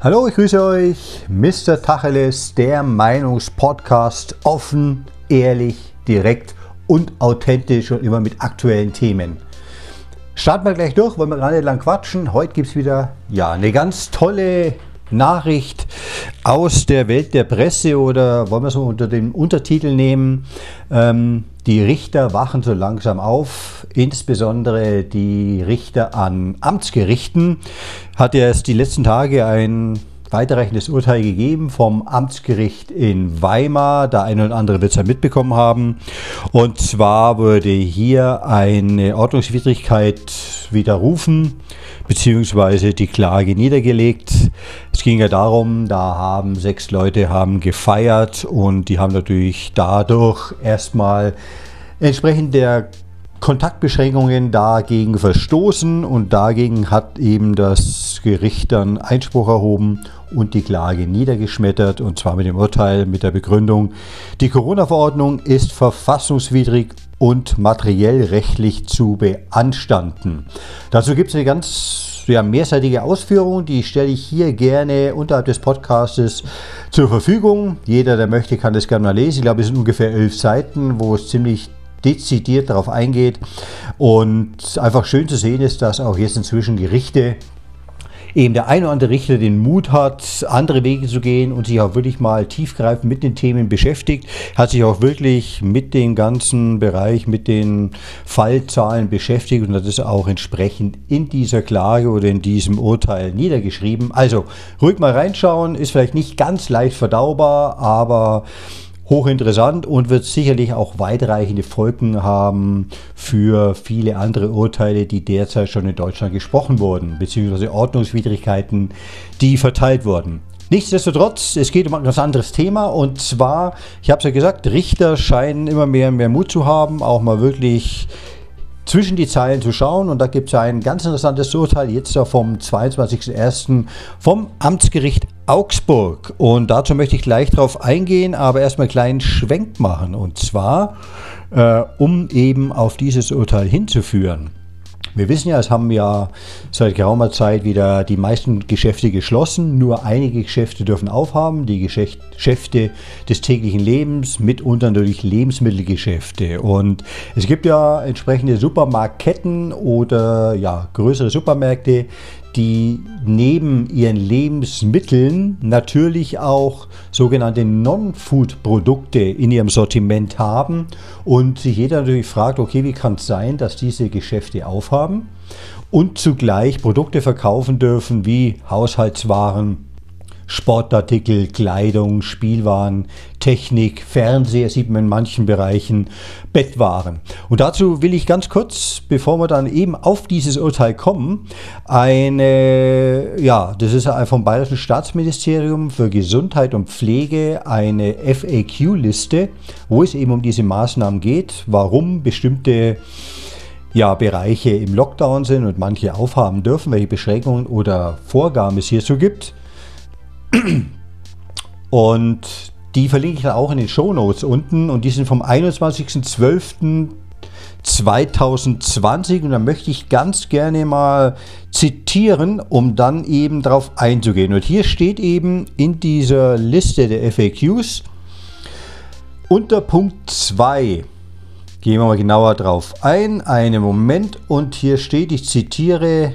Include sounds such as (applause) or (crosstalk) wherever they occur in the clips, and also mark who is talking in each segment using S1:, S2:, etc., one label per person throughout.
S1: Hallo, ich grüße euch, Mr. Tacheles, der Meinungspodcast, offen, ehrlich, direkt und authentisch und immer mit aktuellen Themen. Starten wir gleich durch, wollen wir nicht lang quatschen. Heute gibt es wieder ja, eine ganz tolle Nachricht aus der Welt der Presse oder wollen wir so unter dem Untertitel nehmen, ähm, die Richter wachen so langsam auf, insbesondere die Richter an Amtsgerichten. Hat erst die letzten Tage ein weiterreichendes Urteil gegeben vom Amtsgericht in Weimar. Der eine oder andere wird es ja mitbekommen haben. Und zwar wurde hier eine Ordnungswidrigkeit widerrufen beziehungsweise die Klage niedergelegt. Es ging ja darum, da haben sechs Leute haben gefeiert und die haben natürlich dadurch erstmal entsprechend der Kontaktbeschränkungen dagegen verstoßen und dagegen hat eben das Gericht dann Einspruch erhoben und die Klage niedergeschmettert und zwar mit dem Urteil mit der Begründung, die Corona-Verordnung ist verfassungswidrig und materiell rechtlich zu beanstanden. Dazu gibt es eine ganz ja, mehrseitige Ausführung, die stelle ich hier gerne unterhalb des Podcastes zur Verfügung. Jeder, der möchte, kann das gerne mal lesen. Ich glaube, es sind ungefähr elf Seiten, wo es ziemlich dezidiert darauf eingeht. Und einfach schön zu sehen ist, dass auch jetzt inzwischen Gerichte eben der eine oder andere Richter den Mut hat, andere Wege zu gehen und sich auch wirklich mal tiefgreifend mit den Themen beschäftigt, hat sich auch wirklich mit dem ganzen Bereich, mit den Fallzahlen beschäftigt und hat es auch entsprechend in dieser Klage oder in diesem Urteil niedergeschrieben. Also ruhig mal reinschauen, ist vielleicht nicht ganz leicht verdaubar, aber hochinteressant und wird sicherlich auch weitreichende Folgen haben für viele andere Urteile, die derzeit schon in Deutschland gesprochen wurden, beziehungsweise Ordnungswidrigkeiten, die verteilt wurden. Nichtsdestotrotz, es geht um ein ganz anderes Thema und zwar, ich habe es ja gesagt, Richter scheinen immer mehr und mehr Mut zu haben, auch mal wirklich zwischen die Zeilen zu schauen. Und da gibt es ein ganz interessantes Urteil jetzt vom 22.01. vom Amtsgericht Augsburg. Und dazu möchte ich gleich drauf eingehen, aber erstmal einen kleinen Schwenk machen. Und zwar, äh, um eben auf dieses Urteil hinzuführen. Wir wissen ja, es haben ja seit geraumer Zeit wieder die meisten Geschäfte geschlossen. Nur einige Geschäfte dürfen aufhaben. Die Geschäfte des täglichen Lebens, mitunter natürlich Lebensmittelgeschäfte. Und es gibt ja entsprechende Supermarktketten oder ja, größere Supermärkte, die neben ihren Lebensmitteln natürlich auch sogenannte Non-Food-Produkte in ihrem Sortiment haben. Und sich jeder natürlich fragt, okay, wie kann es sein, dass diese Geschäfte aufhaben? Und zugleich Produkte verkaufen dürfen wie Haushaltswaren, Sportartikel, Kleidung, Spielwaren, Technik, Fernseher sieht man in manchen Bereichen, Bettwaren. Und dazu will ich ganz kurz, bevor wir dann eben auf dieses Urteil kommen, eine, ja, das ist vom Bayerischen Staatsministerium für Gesundheit und Pflege eine FAQ-Liste, wo es eben um diese Maßnahmen geht, warum bestimmte ja, Bereiche im Lockdown sind und manche aufhaben dürfen, welche Beschränkungen oder Vorgaben es hierzu gibt. Und die verlinke ich dann auch in den Show Notes unten. Und die sind vom 21.12.2020 und da möchte ich ganz gerne mal zitieren, um dann eben darauf einzugehen. Und hier steht eben in dieser Liste der FAQs unter Punkt 2, gehen wir mal genauer drauf ein, einen Moment. Und hier steht, ich zitiere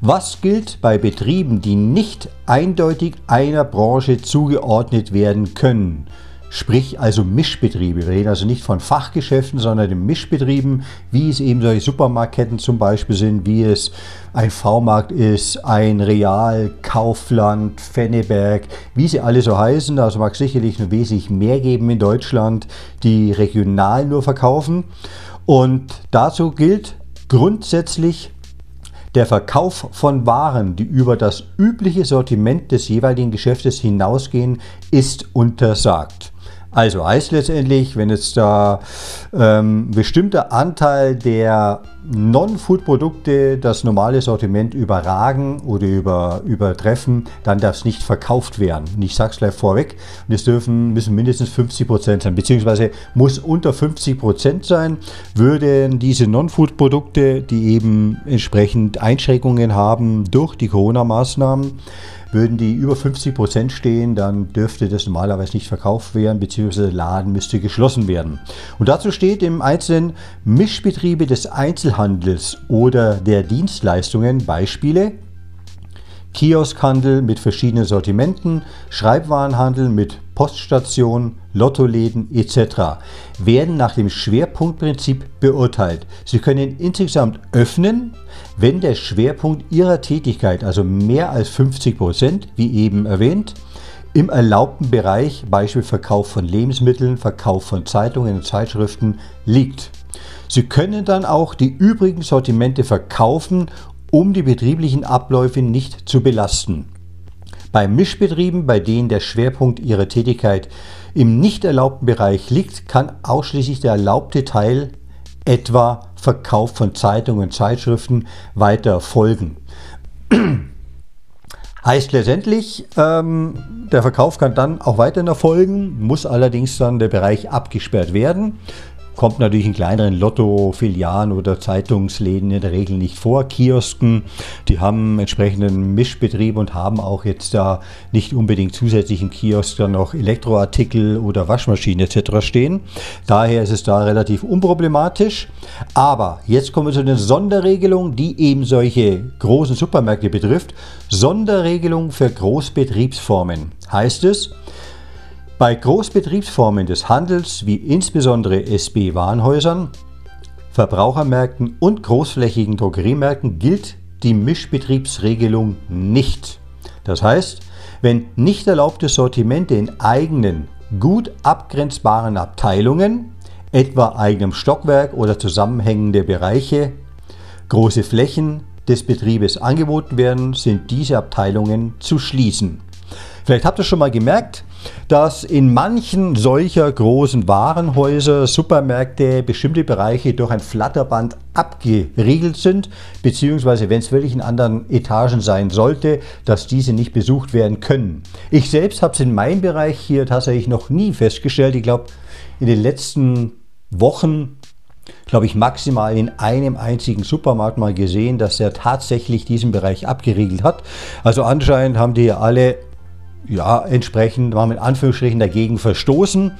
S1: was gilt bei Betrieben, die nicht eindeutig einer Branche zugeordnet werden können? Sprich also Mischbetriebe. Wir reden also nicht von Fachgeschäften, sondern den Mischbetrieben, wie es eben solche Supermarktketten zum Beispiel sind, wie es ein V-Markt ist, ein Real, Kaufland, Fenneberg, wie sie alle so heißen. Also mag es sicherlich noch wesentlich mehr geben in Deutschland, die regional nur verkaufen. Und dazu gilt grundsätzlich der Verkauf von Waren, die über das übliche Sortiment des jeweiligen Geschäftes hinausgehen, ist untersagt. Also heißt letztendlich, wenn jetzt da ähm, bestimmter Anteil der Non-Food-Produkte das normale Sortiment überragen oder über, übertreffen, dann darf es nicht verkauft werden. Und ich sage es gleich vorweg, und es dürfen, müssen mindestens 50 Prozent sein, beziehungsweise muss unter 50 Prozent sein, würden diese Non-Food-Produkte, die eben entsprechend Einschränkungen haben durch die Corona-Maßnahmen, würden die über 50 Prozent stehen, dann dürfte das normalerweise nicht verkauft werden, beziehungsweise der Laden müsste geschlossen werden. Und dazu steht im Einzelnen Mischbetriebe des Einzelhandels oder der Dienstleistungen Beispiele. Kioskhandel mit verschiedenen Sortimenten, Schreibwarenhandel mit Poststation, Lottoläden etc. werden nach dem Schwerpunktprinzip beurteilt. Sie können insgesamt öffnen, wenn der Schwerpunkt Ihrer Tätigkeit, also mehr als 50 Prozent, wie eben erwähnt, im erlaubten Bereich, Beispiel Verkauf von Lebensmitteln, Verkauf von Zeitungen und Zeitschriften, liegt. Sie können dann auch die übrigen Sortimente verkaufen, um die betrieblichen Abläufe nicht zu belasten. Bei Mischbetrieben, bei denen der Schwerpunkt ihrer Tätigkeit im nicht erlaubten Bereich liegt, kann ausschließlich der erlaubte Teil, etwa Verkauf von Zeitungen und Zeitschriften, weiter erfolgen. (clears throat) Heißt letztendlich, ähm, der Verkauf kann dann auch weiterhin erfolgen, muss allerdings dann der Bereich abgesperrt werden. Kommt natürlich in kleineren Lotto-Filialen oder Zeitungsläden in der Regel nicht vor. Kiosken, die haben entsprechenden Mischbetrieb und haben auch jetzt da nicht unbedingt zusätzlich im Kiosk dann noch Elektroartikel oder Waschmaschinen etc. stehen. Daher ist es da relativ unproblematisch. Aber jetzt kommen wir zu den Sonderregelungen, die eben solche großen Supermärkte betrifft. Sonderregelung für Großbetriebsformen heißt es, bei Großbetriebsformen des Handels wie insbesondere SB-Warenhäusern, Verbrauchermärkten und großflächigen Drogeriemärkten gilt die Mischbetriebsregelung nicht. Das heißt, wenn nicht erlaubte Sortimente in eigenen, gut abgrenzbaren Abteilungen, etwa eigenem Stockwerk oder zusammenhängende Bereiche, große Flächen des Betriebes angeboten werden, sind diese Abteilungen zu schließen. Vielleicht habt ihr schon mal gemerkt, dass in manchen solcher großen Warenhäuser, Supermärkte bestimmte Bereiche durch ein Flatterband abgeriegelt sind, beziehungsweise wenn es wirklich in anderen Etagen sein sollte, dass diese nicht besucht werden können. Ich selbst habe es in meinem Bereich hier tatsächlich noch nie festgestellt. Ich glaube, in den letzten Wochen glaube ich, maximal in einem einzigen Supermarkt mal gesehen, dass er tatsächlich diesen Bereich abgeriegelt hat. Also anscheinend haben die alle ja, entsprechend war mit Anführungsstrichen dagegen verstoßen,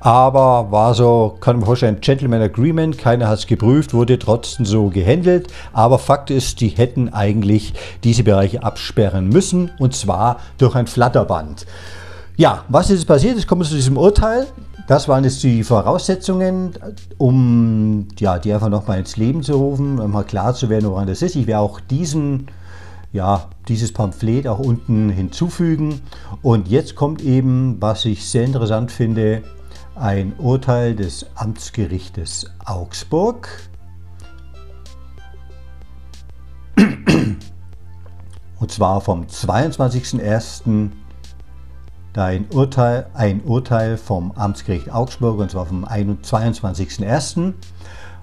S1: aber war so, kann man vorstellen, Gentleman Agreement, keiner hat es geprüft, wurde trotzdem so gehandelt, aber Fakt ist, die hätten eigentlich diese Bereiche absperren müssen und zwar durch ein Flatterband. Ja, was ist passiert? Es kommt zu diesem Urteil. Das waren jetzt die Voraussetzungen, um ja, die einfach nochmal ins Leben zu rufen, um mal klar zu werden, woran das ist. Ich werde auch diesen ja, dieses Pamphlet auch unten hinzufügen. Und jetzt kommt eben, was ich sehr interessant finde, ein Urteil des Amtsgerichtes Augsburg. (clears throat) Und zwar vom 22.01. ein Urteil, ein Urteil vom Amtsgericht Augsburg, und zwar vom 22.01.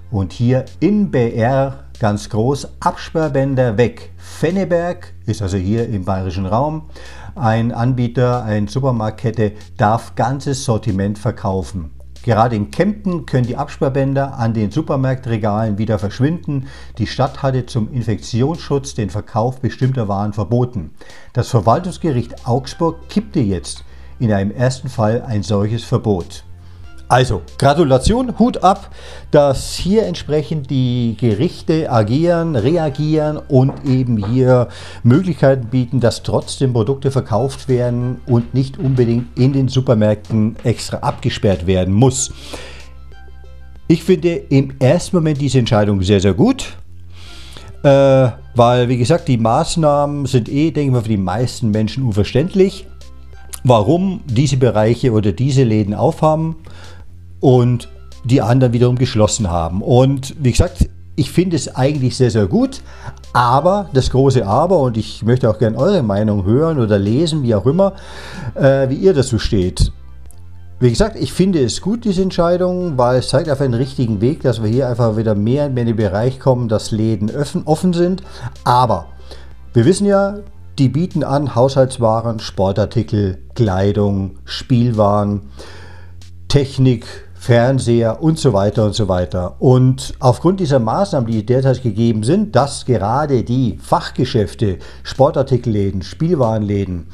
S1: Und hier in BR ganz groß, Absperrbänder weg. Fenneberg ist also hier im bayerischen Raum. Ein Anbieter, eine Supermarktkette darf ganzes Sortiment verkaufen. Gerade in Kempten können die Absperrbänder an den Supermarktregalen wieder verschwinden. Die Stadt hatte zum Infektionsschutz den Verkauf bestimmter Waren verboten. Das Verwaltungsgericht Augsburg kippte jetzt in einem ersten Fall ein solches Verbot. Also, Gratulation, Hut ab, dass hier entsprechend die Gerichte agieren, reagieren und eben hier Möglichkeiten bieten, dass trotzdem Produkte verkauft werden und nicht unbedingt in den Supermärkten extra abgesperrt werden muss. Ich finde im ersten Moment diese Entscheidung sehr, sehr gut. Äh, weil, wie gesagt, die Maßnahmen sind eh, denke ich mal, für die meisten Menschen unverständlich. Warum diese Bereiche oder diese Läden aufhaben und die anderen wiederum geschlossen haben. Und wie gesagt, ich finde es eigentlich sehr, sehr gut. Aber, das große Aber, und ich möchte auch gerne eure Meinung hören oder lesen, wie auch immer, äh, wie ihr dazu steht. wie gesagt, ich finde es gut, diese Entscheidung, weil es zeigt einfach einen richtigen Weg, dass wir hier einfach wieder mehr und mehr in den Bereich kommen, dass Läden offen sind. Aber wir wissen ja, die bieten an Haushaltswaren, Sportartikel, Kleidung, Spielwaren, Technik, Fernseher und so weiter und so weiter. Und aufgrund dieser Maßnahmen, die derzeit gegeben sind, dass gerade die Fachgeschäfte, Sportartikelläden, Spielwarenläden,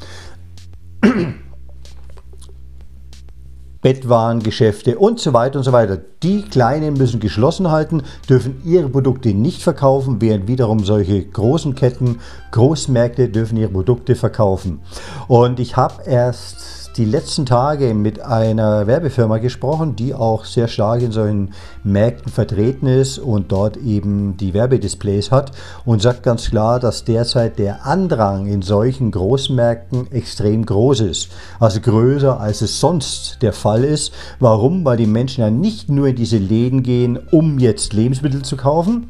S1: Bettwarengeschäfte und so weiter und so weiter. Die Kleinen müssen geschlossen halten, dürfen ihre Produkte nicht verkaufen, während wiederum solche großen Ketten, Großmärkte dürfen ihre Produkte verkaufen. Und ich habe erst die letzten Tage mit einer Werbefirma gesprochen, die auch sehr stark in solchen Märkten vertreten ist und dort eben die Werbedisplays hat und sagt ganz klar, dass derzeit der Andrang in solchen Großmärkten extrem groß ist. Also größer als es sonst der Fall ist. Warum? Weil die Menschen ja nicht nur in diese Läden gehen, um jetzt Lebensmittel zu kaufen,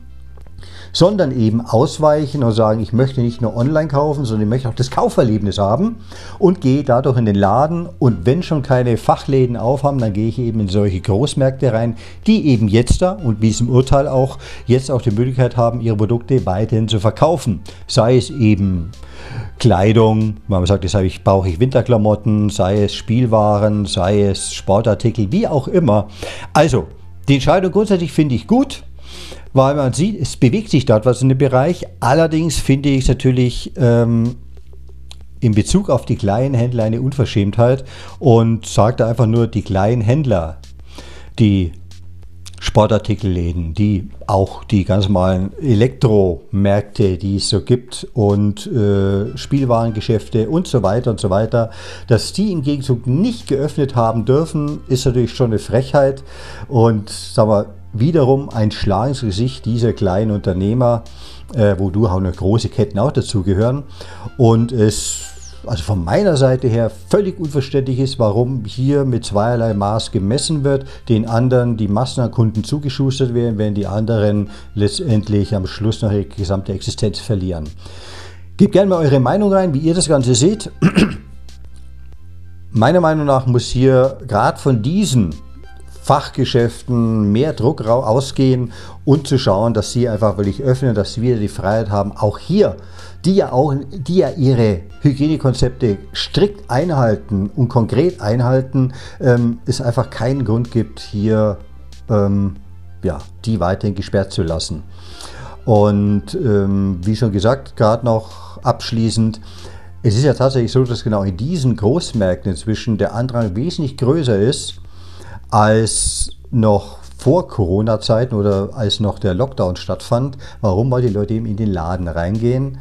S1: sondern eben ausweichen und sagen, ich möchte nicht nur online kaufen, sondern ich möchte auch das Kauferlebnis haben und gehe dadurch in den Laden und wenn schon keine Fachläden aufhaben, dann gehe ich eben in solche Großmärkte rein, die eben jetzt da und wie es im Urteil auch jetzt auch die Möglichkeit haben, ihre Produkte weiterhin zu verkaufen. Sei es eben Kleidung, man sagt, jetzt ich, brauche ich Winterklamotten, sei es Spielwaren, sei es Sportartikel, wie auch immer. Also, die Entscheidung grundsätzlich finde ich gut weil man sieht, es bewegt sich dort was in dem Bereich. Allerdings finde ich es natürlich ähm, in Bezug auf die kleinen Händler eine Unverschämtheit und sagt einfach nur die kleinen Händler, die Sportartikelläden, die auch die ganz normalen Elektromärkte, die es so gibt und äh, Spielwarengeschäfte und so weiter und so weiter, dass die im Gegenzug nicht geöffnet haben dürfen, ist natürlich schon eine Frechheit und sagen wir, wiederum ein Schlag ins Gesicht dieser kleinen Unternehmer, äh, wo du auch noch große Ketten auch dazugehören. Und es also von meiner Seite her völlig unverständlich ist, warum hier mit zweierlei Maß gemessen wird, den anderen die Massen an Kunden zugeschustert werden, während die anderen letztendlich am Schluss noch ihre gesamte Existenz verlieren. Gebt gerne mal eure Meinung rein, wie ihr das Ganze seht. (clears throat) Meiner Meinung nach muss hier gerade von diesen Fachgeschäften mehr Druck ausgehen und zu schauen, dass sie einfach wirklich öffnen, dass sie wieder die Freiheit haben, auch hier, die ja auch, die ja ihre Hygienekonzepte strikt einhalten und konkret einhalten, ähm, es einfach keinen Grund gibt, hier ähm, ja, die weiterhin gesperrt zu lassen. Und ähm, wie schon gesagt, gerade noch abschließend, es ist ja tatsächlich so, dass genau in diesen Großmärkten inzwischen der Andrang wesentlich größer ist als noch vor Corona-Zeiten oder als noch der Lockdown stattfand. Warum? Weil die Leute eben in den Laden reingehen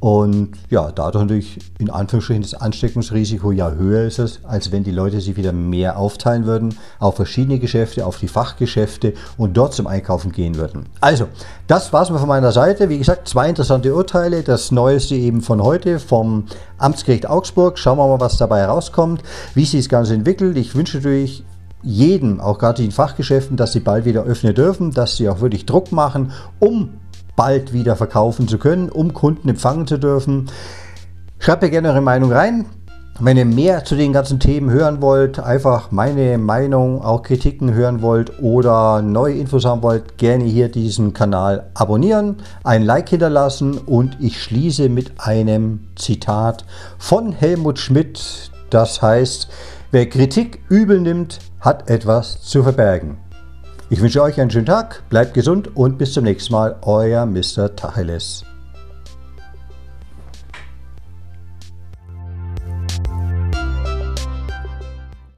S1: und ja, dadurch natürlich in Anführungsstrichen das Ansteckungsrisiko ja höher ist es, als wenn die Leute sich wieder mehr aufteilen würden auf verschiedene Geschäfte, auf die Fachgeschäfte und dort zum Einkaufen gehen würden. Also, das war's mal von meiner Seite. Wie gesagt, zwei interessante Urteile. Das neueste eben von heute vom Amtsgericht Augsburg. Schauen wir mal, was dabei rauskommt, wie sich das Ganze entwickelt. Ich wünsche natürlich jedem, auch gerade in Fachgeschäften, dass sie bald wieder öffnen dürfen, dass sie auch wirklich Druck machen, um bald wieder verkaufen zu können, um Kunden empfangen zu dürfen. Schreibt mir gerne eure Meinung rein. Wenn ihr mehr zu den ganzen Themen hören wollt, einfach meine Meinung, auch Kritiken hören wollt oder neue Infos haben wollt, gerne hier diesen Kanal abonnieren, ein Like hinterlassen und ich schließe mit einem Zitat von Helmut Schmidt. Das heißt, wer Kritik übel nimmt, hat etwas zu verbergen. Ich wünsche euch einen schönen Tag, bleibt gesund und bis zum nächsten Mal, euer Mr. Tacheles.